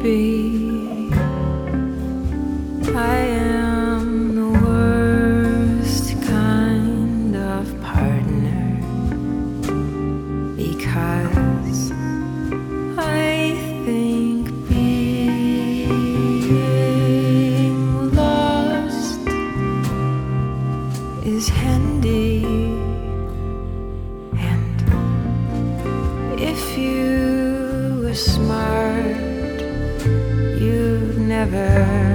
Maybe I am the worst kind of partner because I think being lost is handy. And if you were smart, never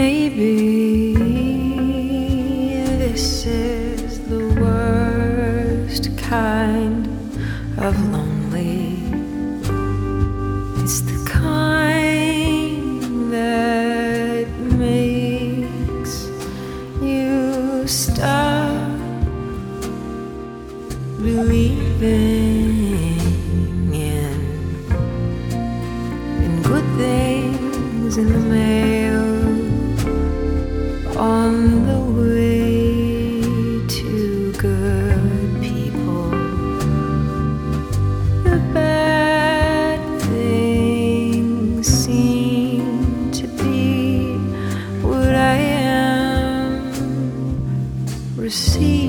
Maybe this is the worst kind of lonely. It's the kind that makes you stop believing on the way to good people. The bad things seem to be what I am receiving.